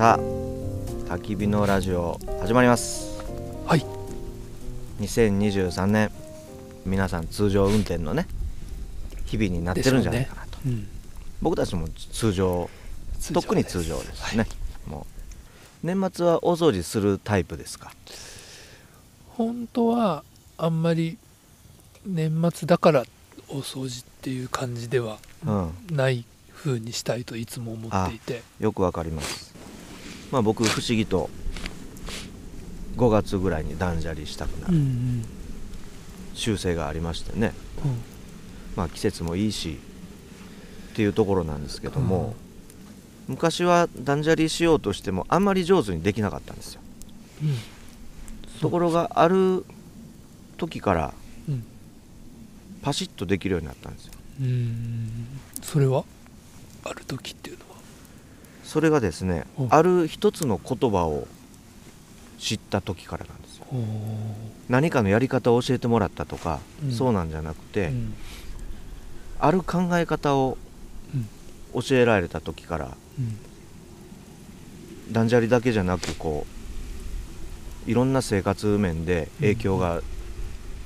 さあ焚き火のラジオ始まります。はい。2023年皆さん通常運転のね日々になってるんじゃないかなと、うん、僕たちも通常通常とっくに通常ですね、はい。もう年末は大掃除するタイプですか？本当はあんまり年末だからお掃除っていう感じではうん。ない風にしたいといつも思っていて。よくわかりますまあ僕不思議と5月ぐらいに断捨離したくなうんうるん。習性がありましてね、う。んまあ季節もいいしっていうところなんですけども、昔は断捨離しようとしてもあんまり上手にできなかったんですよ。うん。ところがある時からうん。パシッとできるようになったんですよ。うん。それは？ある時っていうそれがですねうんある一つの言葉を知った時からなんですよ。何かのやり方を教えてもらったとか、うん。そうなんじゃなくて、うん。ある考え方を教えられた時からうん。断捨離だけじゃなくこういろんな生活面で影響が、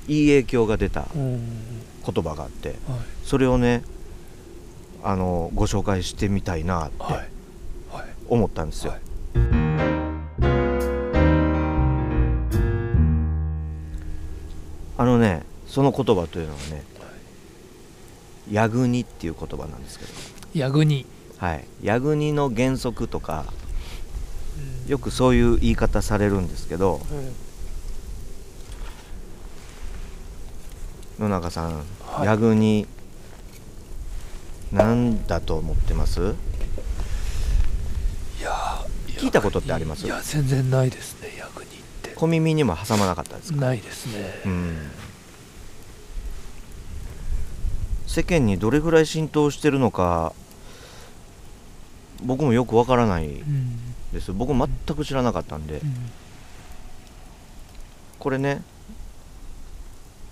いい影響が出たうん言葉があってはい。それをねあのご紹介してみたいなって思ったんですよ、はい。あのねその言葉というのはね「ヤグニ」っていう言葉なんですけど。ヤグニ。はい。ヤグニの原則とかよくそういう言い方されるんですけど野中さん、はい。ヤグニなんだと思ってます？聞いたことってあります？いや全然ないですねヤグニって。小耳にも挟まなかったですか？ないですね。うん。世間にどれぐらい浸透してるのか僕もよくわからないうん。です僕全く知らなかったんで。うん。これね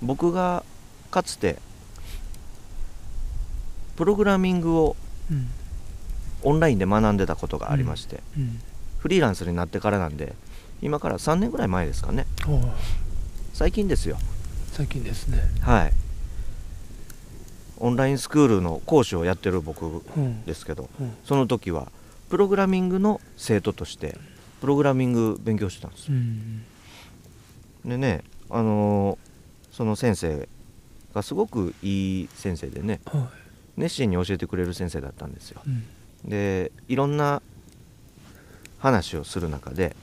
僕がかつてプログラミングをうん。オンラインで学んでたことがありまして、うんフリーランスになってからなんで今から3年ぐらい前ですかね。最近ですよ。最近ですね。はい。オンラインスクールの講師をやってる僕うんですけどうん。その時はプログラミングの生徒としてプログラミング勉強してたんです。ようん。でねあのーその先生がすごくいい先生でねは熱心に教えてくれる先生だったんですよ。いうん。でいろんな話をする中で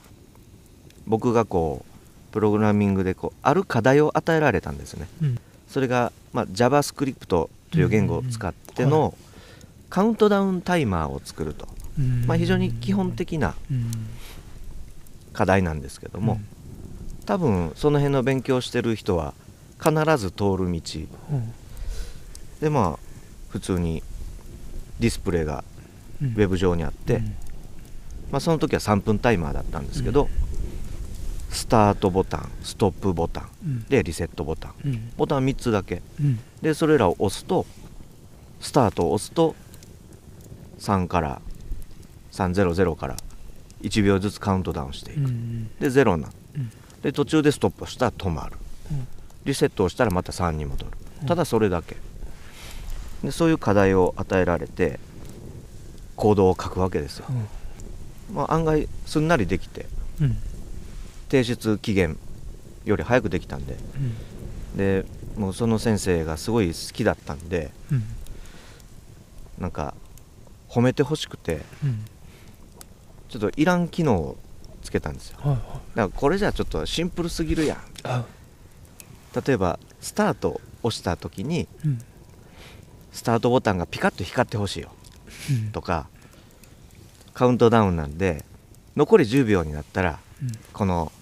僕がこうプログラミングでこうある課題を与えられたんですね。うん。それが、まあ、JavaScript という言語を使ってうん。うんのカウントダウンタイマーを作ると、うん。まあ、非常に基本的なうん課題なんですけども、多分その辺の勉強してる人は必ず通る道。うん。でまあ普通にディスプレイがうん。ウェブ上にあって、うんまあ、その時は3分タイマーだったんですけど、スタートボタンストップボタンうん。でリセットボタン。うん。ボタン3つだけ。うん。でそれらを押すとスタートを押すと3から300から1秒ずつカウントダウンしていく、うんで0になる。うん。で途中でストップをしたら止まる。うん。リセットをしたらまた3に戻る。うん。ただそれだけ。でそういう課題を与えられてコードを書くわけですよ、まあ、案外すんなりできてうん。提出期限より早くできたんで。うん。でもうその先生がすごい好きだったんでうん。なんか褒めてほしくてうん。ちょっといらん機能をつけたんですよ。はいはい。だからこれじゃちょっとシンプルすぎるやん。あ。例えばスタートを押した時にうん。スタートボタンがピカッと光ってほしいよ。うん。とかカウントダウンなんで残り10秒になったらうん。この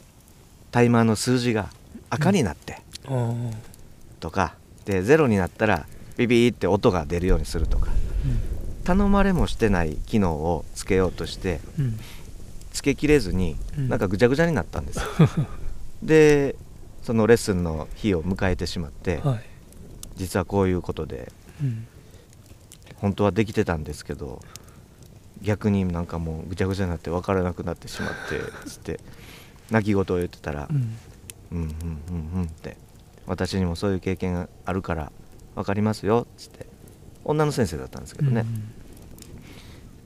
タイマーの数字が赤になってあー。とかで0になったらビビーって音が出るようにするとか。頼まれもしてない機能をつけようとしてうんうん。つけきれずにうん。なんかぐちゃぐちゃになったんですよ。でそのレッスンの日を迎えてしまってはい。実はこういうことでうん。本当はできてたんですけど逆になんかもうぐちゃぐちゃになって分からなくなってしまってつって 泣き言を言ってたらうん「うんうんうんうん」って「私にもそういう経験があるから分かりますよ」っつって女の先生だったんですけどね、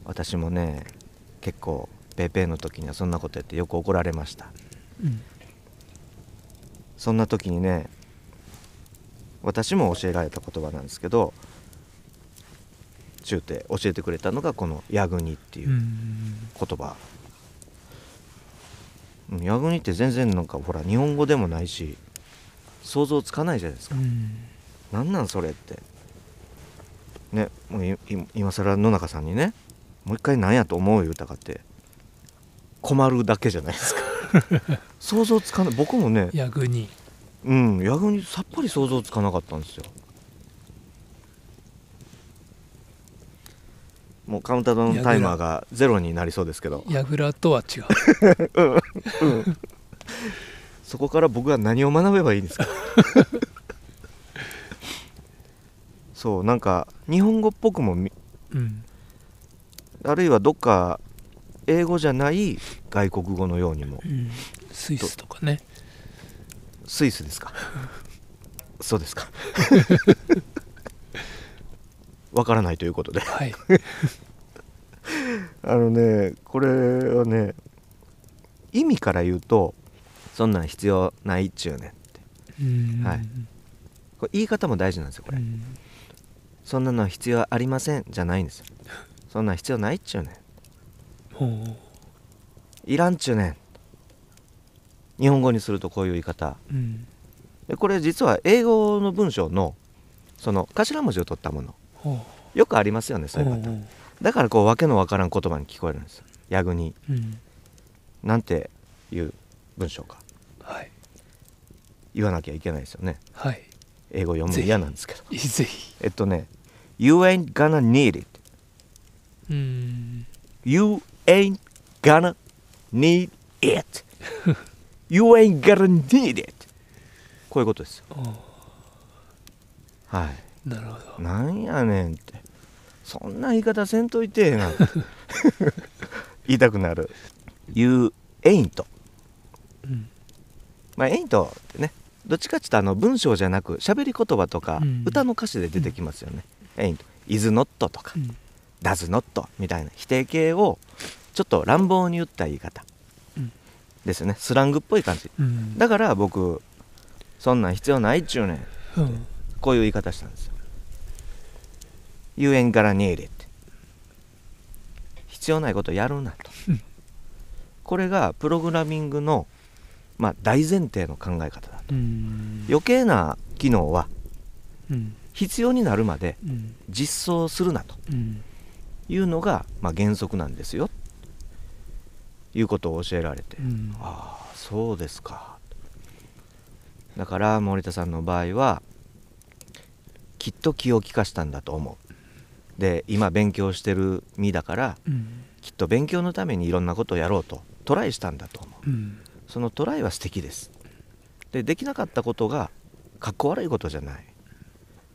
私もね結構ペーペーの時にはそんなことやってよく怒られましたうんそんな時にね私も教えられた言葉なんですけど中って教えてくれたのがこの「ヤグニ」っていう言葉うんヤグニって全然なんかほら日本語でもないし想像つかないじゃないですか、うんなんそれってねもう今更野中さんにねもう一回何やと思う言うたかって困るだけじゃないですか想像つかない僕もね逆にうん逆にさっぱり想像つかなかったんですよもうカウンターダウンタイマーがゼロになりそうですけど。ヤグラとは違う。そこから僕は何を学べばいいんですか？そうなんか日本語っぽくもみうん。あるいはどっか英語じゃない外国語のようにも。うん。スイスとかね。スイスですか？そうですかわからないということで。はい。あのねこれはね意味から言うとそんなん必要ないっちゅうねんって。うん。はい。これ言い方も大事なんですよこれ、うん。そんなの必要ありませんじゃないんですよ。そんなん必要ないっちゅうねん。いらんっちゅうねん。日本語にするとこういう言い方。うん。でこれ実は英語の文章のその頭文字を取ったもの。ほよくありますよねうそういうパターン。だからこう訳のわからん言葉に聞こえるんです。よヤグにううん。なんていう文章か。はい。言わなきゃいけないですよね。はい。英語読むの嫌なんですけど。ぜひ。えっとね You ain't gonna need it うん。You ain't gonna need it You ain't gonna need it こういうことですよ。あはいなるほど。なんやねんって。そんな言い方せんといてえな 言いたくなる。You ain't うん。まあ ain't ってねどっちかっていうとあの文章じゃなく喋り言葉とかうん。歌の歌詞で出てきますよね、ain't is not とかうん。does not みたいな否定形をちょっと乱暴に言った言い方。うん。ですよね。スラングっぽい感じ。うん。だから僕そんなん必要ないっちゅうねんうん。こういう言い方したんですよ You ain't gonna need it 必要ないことやるなと。うん。これがプログラミングの、まあ、大前提の考え方だと。うん。余計な機能はうん。必要になるまでうん。実装するなと。うん。いうのが、まあ、原則なんですよ。いうことを教えられて、うん。ああそうですか。だから森田さんの場合はきっと気を利かしたんだと思うで今勉強してる身だからうん。きっと勉強のためにいろんなことをやろうとトライしたんだと思う。うん。そのトライは素敵です。でできなかったことがかっこ悪いことじゃない。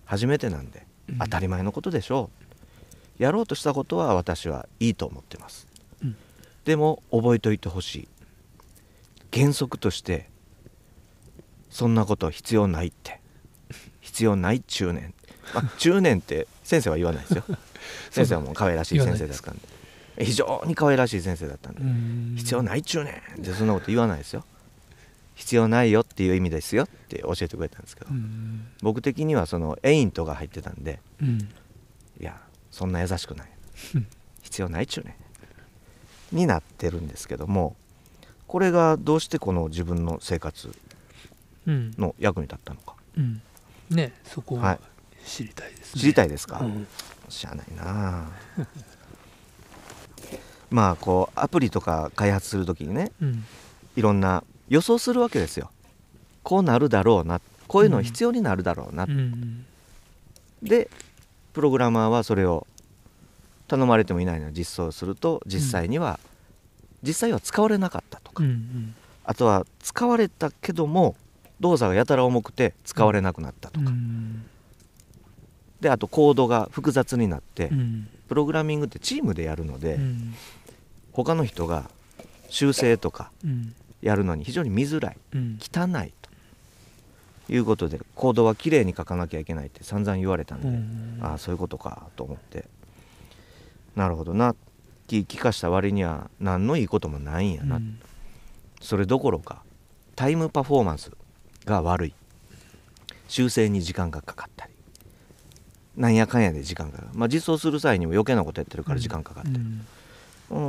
初めてなんでうん。当たり前のことでしょう。やろうとしたことは私はいいと思ってます。うん。でも覚えておいてほしい。原則としてそんなこと必要ないって。必要ない中年、まあ、中年って先生は言わないですよ。先生はもう可愛らしい先生だったんで。非常に可愛らしい先生だったんで。うん。必要ない中年でそんなこと言わないですよ。必要ないよっていう意味ですよって教えてくれたんですけど。うん。僕的にはそのエイントが入ってたんで。うん。いやそんな優しくない。うん。必要ない中年になってるんですけどもこれがどうしてこの自分の生活うん。の役に立ったのか。うん。ねそこは。はい知りたいですね。知りたいですか、うん。知らないな。あ まあこうアプリとか開発する時にねうん。いろんな予想するわけですよ。こうなるだろうな。こういうの必要になるだろうな、うんでプログラマーはそれを頼まれてもいないの。に実装すると実際には、実際は使われなかったとか、うんあとは使われたけども動作がやたら重くて使われなくなったとうか、んであとコードが複雑になって、うん。プログラミングってチームでやるので、うん。他の人が修正とかうん。やるのに非常に見づらいうん。汚いと。いうことでコードはきれいに書かなきゃいけないって散々言われたんで、うん。ああそういうことかと思って。なるほどな。気聞かした割には何のいいこともないんやな、うん。それどころかタイムパフォーマンスが悪い。修正に時間がかかったりなんやかんやで時間がかかる、まあ、実装する際にも余計なことやってるから時間かかったり、うん。う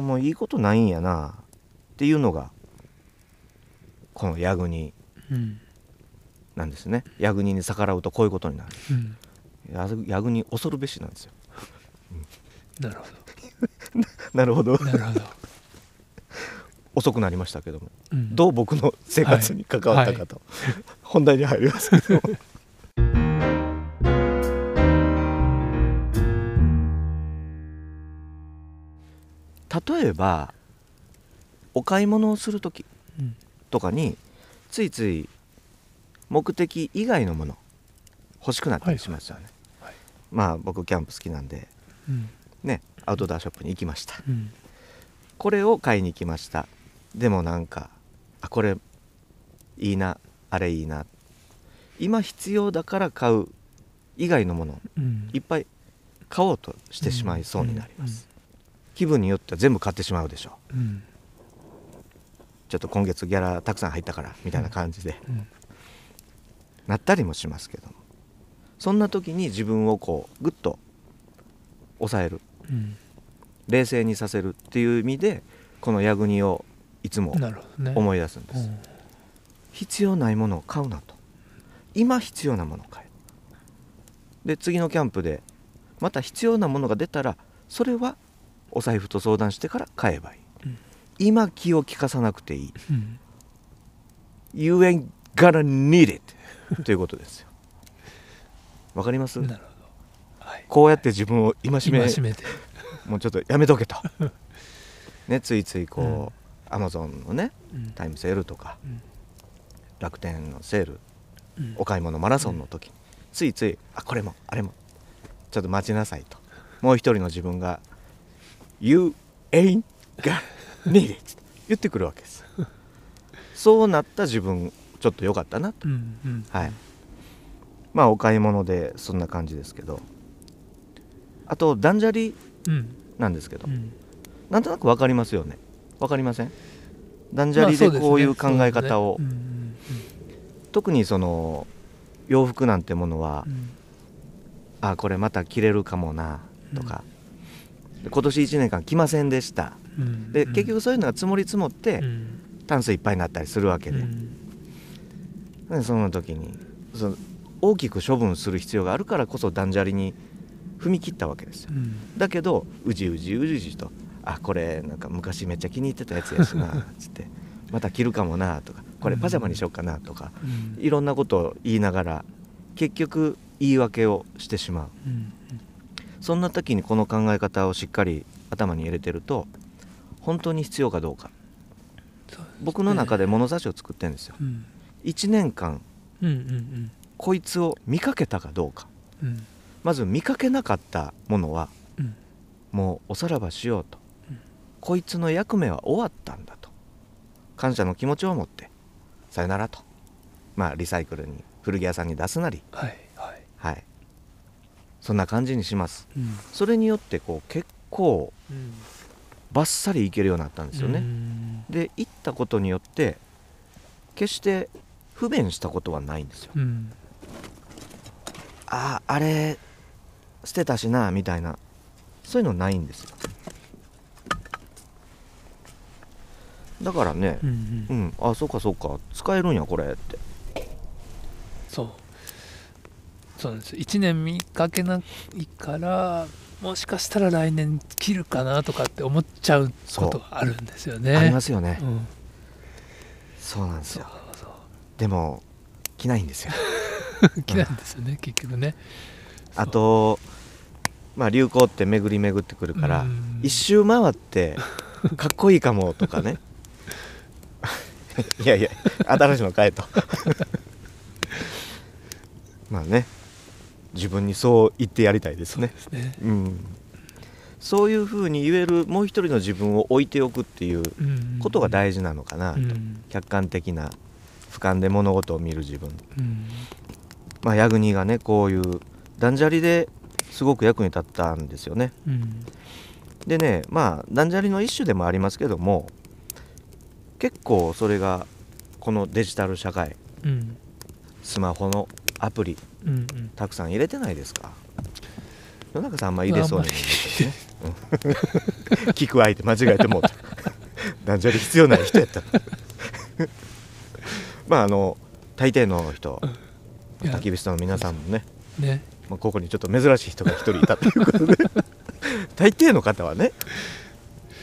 んもういいことないんやなっていうのがこのヤグニうん。なんですね。ヤグニに逆らうとこういうことになる。うん。ヤグニ恐るべしなんですよ。なるほなるほど。ど なるほど。遅くなりましたけども。うん。どう僕の生活に関わったかと、本題に入りますけども例えばお買い物をする時うん。とかについつい目的以外のもの欲しくなったりしますよね、はい。まあ僕キャンプ好きなんでうん。ねアウトドアショップに行きました。うん。これを買いに行きました。でもなんかあこれいいなあれいいな。今必要だから買う以外のものをうん。いっぱい買おうとしてしまいそうになります、気分によっては全部買ってしまうでしょ。ううん。ちょっと今月ギャラたくさん入ったからみたいな感じで、うん。なったりもしますけども。そんな時に自分をこうグッと抑える。うん。冷静にさせるっていう意味でこのヤグニをいつも思い出すんです、うん。必要ないものを買うなと。今必要なものを買え。で次のキャンプでまた必要なものが出たらそれはお財布と相談してから買えばいい、うん。今気を利かさなくていい。うん。You ain't gonna need it ということですよ。わかります？なるほど。はい。こうやって自分を戒め今閉めて。もうちょっとやめとけと。ねついついこう、アマゾンのねうん。タイムセールとかうん。楽天のセールうん。お買い物マラソンの時に、ついついあこれもあれもちょっと待ちなさいと。もう一人の自分が「You ain't got need it」言ってくるわけです。そうなった自分ちょっと良かったなと。うんうん。はい。まあお買い物でそんな感じですけど。あと断捨離うん。なんですけど、うん。なんとなく分かりますよね。分かりません？断捨離まあそうでこういう考え方を、特にその洋服なんてものは、うん。あこれまた着れるかもなとか、で今年1年間着ませんでした。うん。で、結局そういうのが積もり積もって、うん。タンスいっぱいになったりするわけで,、うんでその時にその大きく処分する必要があるからこそ断捨離に踏み切ったわけですよ。うん。だけどうじうじうじうじと「あこれなんか昔めっちゃ気に入ってたやつやしな」つって「また着るかもな」とか「これパジャマにしようかな」とか、うん。いろんなことを言いながら結局言い訳をしてしまう。うんそんな時にこの考え方をしっかり頭に入れてると本当に必要かどうか。ね。僕の中で物差しを作ってるんですよ。うん。1年間うんうん。こいつを見かけたかどうか。うん。まず見かけなかったものはうん。もうおさらばしようと、うん。こいつの役目は終わったんだと。感謝の気持ちを持ってさよならと。まあリサイクルに古着屋さんに出すなり。はいはい。はいそんな感じにします。うん。それによってこう結構うん。バッサリいけるようになったんですよね、うん。で行ったことによって決して不便したことはないんですよ。うん。あああれ捨てたしなみたいな。そういうのないんですよ。だからねうんううんん、あそうかそうか。使えるんやこれって。そうそうなんです。1年見かけないからもしかしたら来年切るかなとかって思っちゃうことがあるんですよね。ありますよね、うん。そうなんですよ。でも着ないんですよ。切ないんですよね結局ね。あとまあ流行って巡り巡ってくるからうん。一周回ってかっこいいかもとかね。いやいや新しいの買えと。まあね自分にそう言ってやりたいですね。ですね。うん、そういうふうに言えるもう一人の自分を置いておくっていううん。ことが大事なのかな、うん。客観的な俯瞰で物事を見る自分。うん。まあヤグニがねこういう断捨離ですごく役に立ったんですよね。うん。でねまあ断捨離の一種でもありますけども結構それがこのデジタル社会うん。スマホのアプリうんうん。たくさん入れてないですか？野中さんあんま入れそうに見えるけどね、うん。聞く相手間違えてもうた断捨離必要ない人やった まああの大抵の人焚き火ストの皆さんもね、ね。まあ、ここにちょっと珍しい人が一人いたということで。大抵の方はね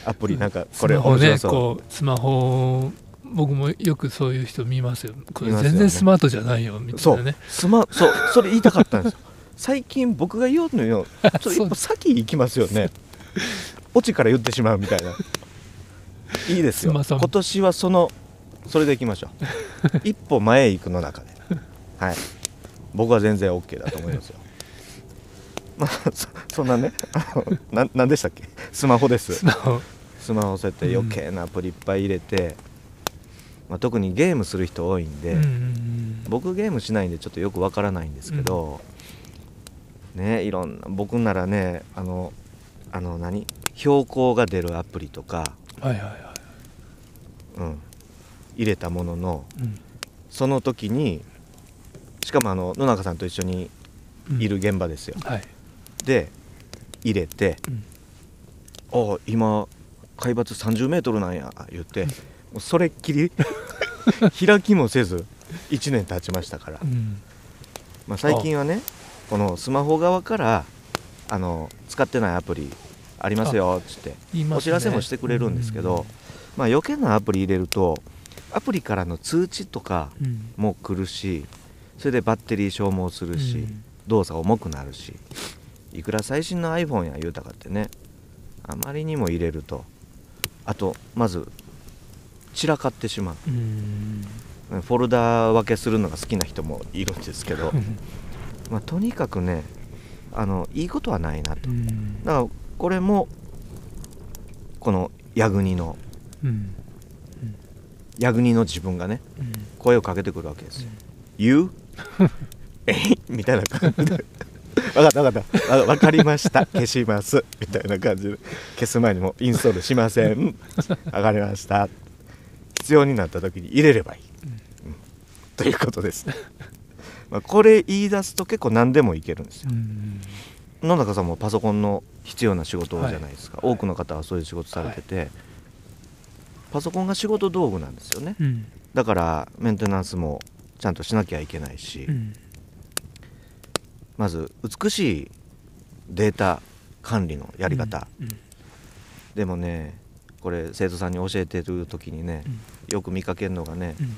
アプリなんかこれ面白そう、こうスマホ僕もよくそういう人見ますよ。これ全然スマートじゃないよみたそいうなね。スマそうそれ言いたかったんですよ。最近僕が言おうのよ。それ一歩先行きますよね。オチから言ってしまうみたいな。いいですよ。今年はそのそれでいきましょう。一歩前へ行くの中で。はい。僕は全然 OK だと思いますよ。まあそそんなねあのななんでしたっけ？スマホです。スマホ。スマホそうやって余計なアプリいっぱい入れて、まあ、特にゲームする人多いんで、うんうん僕ゲームしないんでちょっとよくわからないんですけど、ねいろんな僕ならねあのあの何標高が出るアプリとか、うんはいはいはうん、入れたもののいうん。その時にしかもあの野中さんと一緒にうん。いる現場ですよ、はい。で入れてうん「ああ今海抜30メートルなんや」言ってそれっきり 開きもせず1年経ちましたから。う、ん。まあ、最近はねこのスマホ側からあの使ってないアプリありますよっつって。ね。お知らせもしてくれるんですけど、まあ、余計なアプリ入れるとアプリからの通知とかうんうん。も来るしそれでバッテリー消耗するし、うん。動作重くなるしいくら最新の iPhone や言うたかってねあまりにも入れると。あとまず散らかってしまう。うん。フォルダ分けするのが好きな人もいるんですけど、まあ、とにかくねあのいいことはないなと。うん。だからこれもこのヤグニのうん。ヤグニの自分がねうん。声をかけてくるわけですよ「言う えい？みたいな感じで「分かった分かった。あ分かりました。消します」みたいな感じで。消す前にもインストールしません。分かりました必要になった時に入れればいい、うん。ということです まあこれ言い出すと結構何でもいけるんですよ。うん野中さんもパソコンの必要な仕事じゃないですか、多くの方はそういう仕事されてて、パソコンが仕事道具なんですよね。うん。だからメンテナンスもちゃんとしなきゃいけないし、うん。まず美しいデータ管理のやり方、うん。でもねこれ生徒さんに教えてる時にねうん。よく見かけるのがねうん。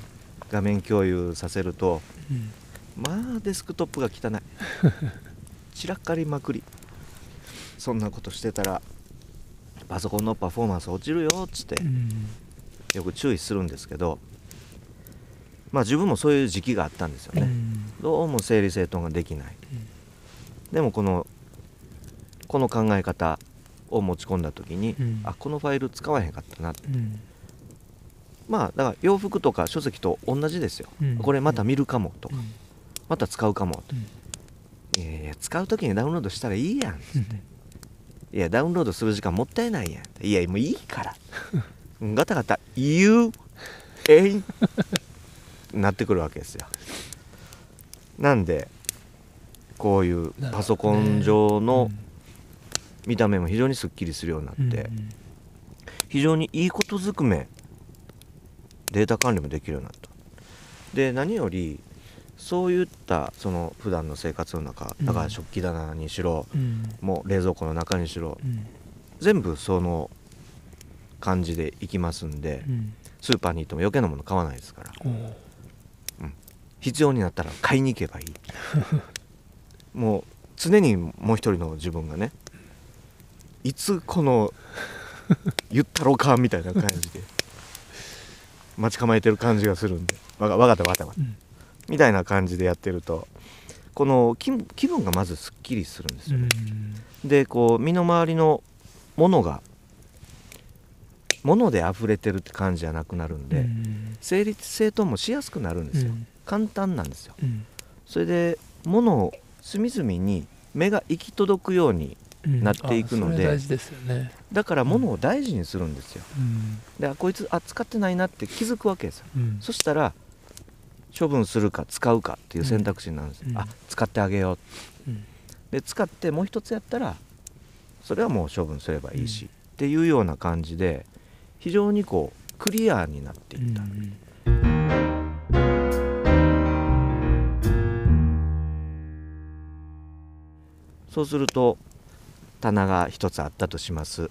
画面共有させるとうん。まあデスクトップが汚い。散らかりまくり。そんなことしてたらパソコンのパフォーマンス落ちるよっつって。うん。よく注意するんですけどまあ自分もそういう時期があったんですよね、うん。どうも整理整頓ができない。でもこのこの考え方を持ち込んだ時に、うん。あこのファイル使わへんかったなうん。まあだから洋服とか書籍と同じですよ、うん。これまた見るかもとか、うん。また使うかもと、うん。いやいや使う時にダウンロードしたらいいやん。うん。いやダウンロードする時間もったいないやん。いやもういいから。う んガタガタ言うえい。なってくるわけですよ。なんでこういうパソコン上のうん見た目も非常にすっきりするようになって、うん非常にいいことずくめデータ管理もできるようになった。で何よりそういったその普段の生活の中だから食器棚にしろ、うん。もう冷蔵庫の中にしろうん。全部その感じでいきますんで、うん。スーパーに行っても余計なもの買わないですから。おー必要になったら買いに行けばいい。もう常にもう一人の自分がねいつこの言ったろかみたいな感じで待ち構えてる感じがするんでわかわかったわかったわうん。みたいな感じでやってるとこの気気分がまずすっきりするんですよ、うん。でこう身の回りのものがもので溢れてるって感じじゃなくなるんで、うん。整理整頓もしやすくなるんですよ、うん。簡単なんですよ。うん。それで物を隅々に目が行き届くようにうんなっていくので。だから物を大事にするんですよ。うん。であこいつあ使ってないなって気づくわけですよ。うん。そしたら処分するか使うかっていう選択肢になるんですよ、うん。あ使ってあげよう。うん。で使ってもう一つやったらそれはもう処分すればいいし、うん。っていうような感じで非常にこうクリアになっていった、うん。そうすると棚が一つあったとします。うん。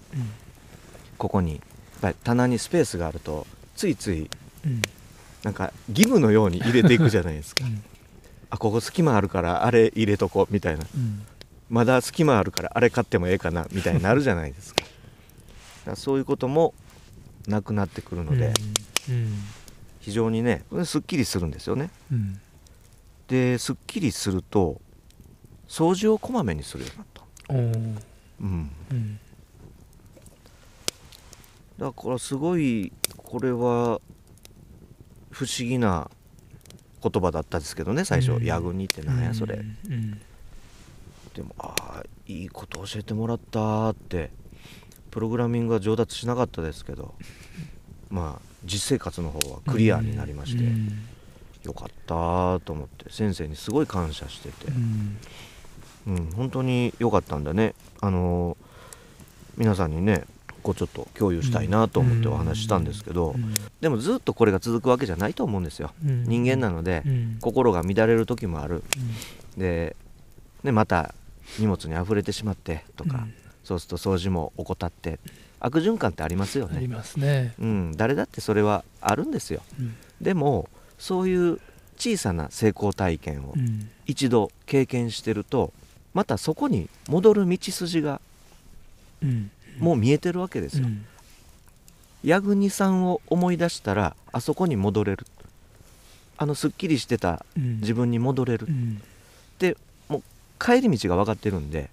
ここにやっぱり棚にスペースがあるとついついうん。なんか義務のように入れていくじゃないですか。うん。あここ隙間あるからあれ入れとこうみたいな。うん。まだ隙間あるからあれ買ってもええかなみたいになるじゃないですか。だからそういうこともなくなってくるので、うん。非常にねすっきりするんですよね。うん。ですっきりすると掃除をこまめにするようになったうん。うんだからすごいこれは不思議な言葉だったんですけどね最初「うん。ヤグニってなんやそれ」うん。でもああいいこと教えてもらったってプログラミングは上達しなかったですけどまあ実生活の方はクリアになりまして、うん。よかったと思って先生にすごい感謝しててう、んうん、本当に良かったんだね。あの皆さんにねこうちょっと共有したいなと思ってお話ししたんですけど、うん。でもずっとこれが続くわけじゃないと思うんですよ。うん。人間なのでうん。心が乱れる時もある。で、ね、また荷物に溢れてしまってとか、そうすると掃除も怠って悪循環ってありますよね、うんありますね。うん、誰だってそれはあるんですよ。うん。でもそういう小さな成功体験をうん。一度経験してるとまたそこに戻る道筋がうん。もう見えてるわけですよ、うん。ヤグニさんを思い出したらあそこに戻れる。あのすっきりしてたうん。自分に戻れる。うん。帰り道が分かってるんで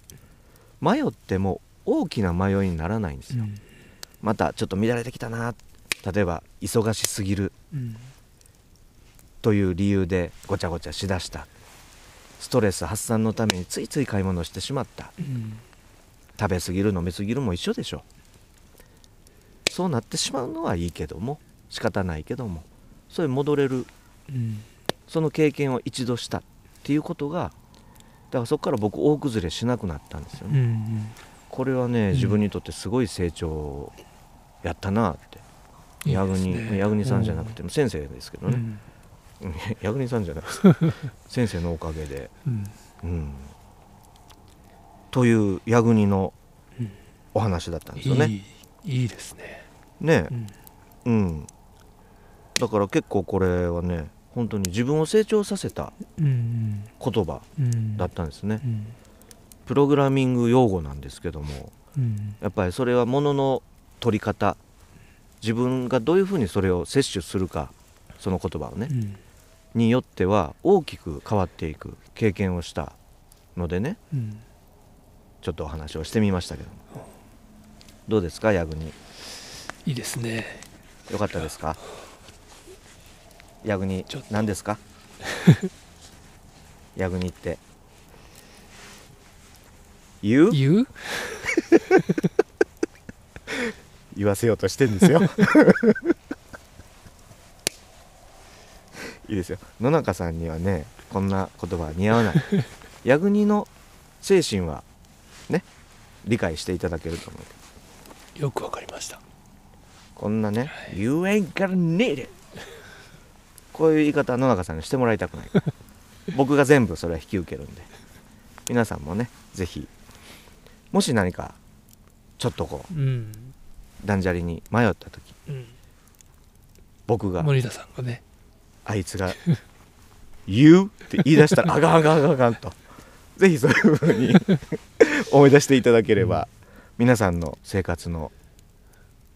迷っても大きな迷いにならないんですよ、またちょっと乱れてきたな。例えば忙しすぎる。うん。という理由でごちゃごちゃしだしたストレス発散のためについつい買い物をしてしまった。うん食べ過ぎる飲み過ぎるも一緒でしょ。そうなってしまうのはいいけども仕方ないけどもそれ戻れる。うん。その経験を一度したっていうことがだからそこから僕大崩れしなくなったんですようね、ん。これはねうん。自分にとってすごい成長やったなって。いいヤグですね。さんじゃなくても先生ですけどね、うんうん、ヤグニさんじゃないです。先生のおかげで、うん。うん、というヤグニのうん。お話だったんですよね。いいいいですね。ね。うん。うん、だから結構これはね本当に自分を成長させたうん言葉うん。だったんですね。うん。プログラミング用語なんですけどもうん。やっぱりそれはものの取り方。自分がどういうふうにそれを摂取するかその言葉をね。うんによっては大きく変わっていく経験をしたのでね。うん。ちょっとお話をしてみましたけども。どうですかヤグニ。いいですね。よかったですか？ヤグニちょっと。何ですか？ヤグニって。言う？言う？言わせようとしてんですよ いいですよ。野中さんにはねこんな言葉は似合わない。ヤグニの精神はね理解していただけると思う。よくわかりました。こんなね「You ain't gonna need it」こういう言い方は野中さんにしてもらいたくない。僕が全部それは引き受けるんで。皆さんもね是非もし何かちょっとこうん。う断捨離に迷った時うん。僕が森田さんがねあいつが「言う?」って言い出したらあがんあがんあがんあがんと。ぜひそういうふうに 思い出していただければ皆さんの生活の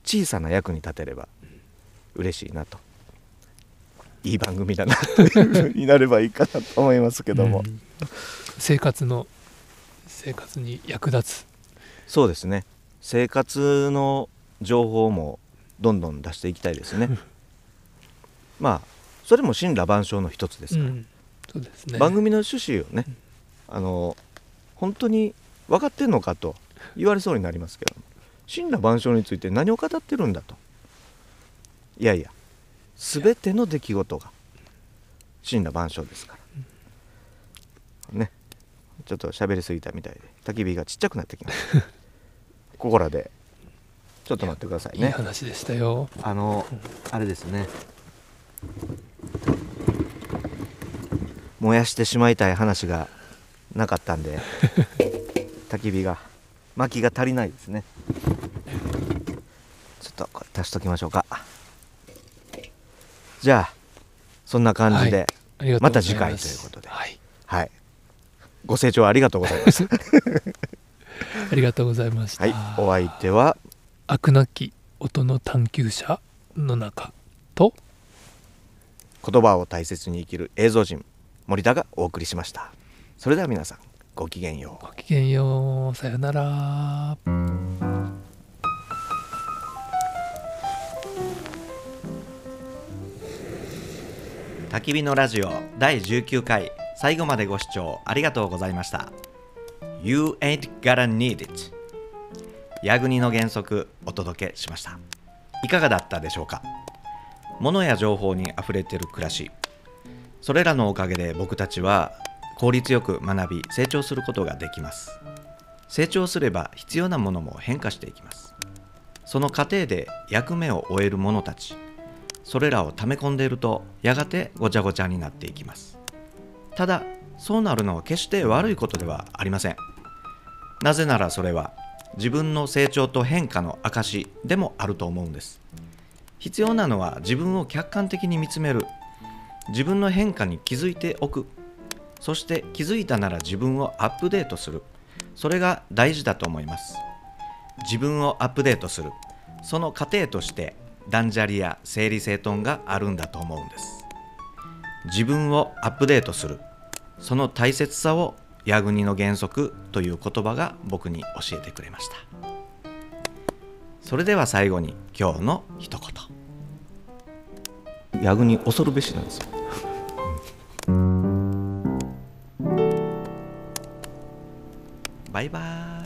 小さな役に立てれば嬉しいなと。いい番組だなというふうになればいいかなと思いますけども、うん。生活の生活に役立つ。そうですね。生活の情報もどんどん出していきたいですね。まあそれも神羅万象の一つですから、うん。そうですね。番組の趣旨をねあの本当に分かってんのかと言われそうになりますけど。神羅万象について何を語ってるんだと。いやいや全ての出来事が神羅万象ですから。ね。ちょっと喋りすぎたみたいで焚き火がちっちゃくなってきました。ここらでちょっと待ってくださいいいね話でしたよ。あのあれですね燃やしてしまいたい話がなかったんで 焚き火が薪が足りないですね。ちょっとこれ足しときましょうか。じゃあそんな感じでありがとうまた次回ということで。はい。はい、ご清聴ありがとうございます。ありがとうございました。はい。お相手は飽くなき音の探求者の中と言葉を大切に生きる映像人森田がお送りしました。それでは皆さんごきげんよう。ごきげんよう。さよなら。焚き火のラジオ第19回最後までご視聴ありがとうございました。You ain't gotta need it ヤグニの原則お届けしました。いかがだったでしょうか？物や情報にあふれてる暮らし。それらのおかげで僕たちは効率よく学び成長することができます。成長すれば必要なものも変化していきます。その過程で役目を終える者たちそれらを溜め込んでいるとやがてごちゃごちゃになっていきます。ただそうなるのは決して悪いことではありません。なぜならそれは自分の成長と変化の証でもあると思うんです。必要なのは自分を客観的に見つめる。自分の変化に気づいておく。そして気づいたなら自分をアップデートする。それが大事だと思います。自分をアップデートする。その過程として断捨離や整理整頓があるんだと思うんです。自分をアップデートする。その大切さをヤグニの原則という言葉が僕に教えてくれました。それでは最後に今日の一言。ヤグに恐るべしなんですよ。バイバーイ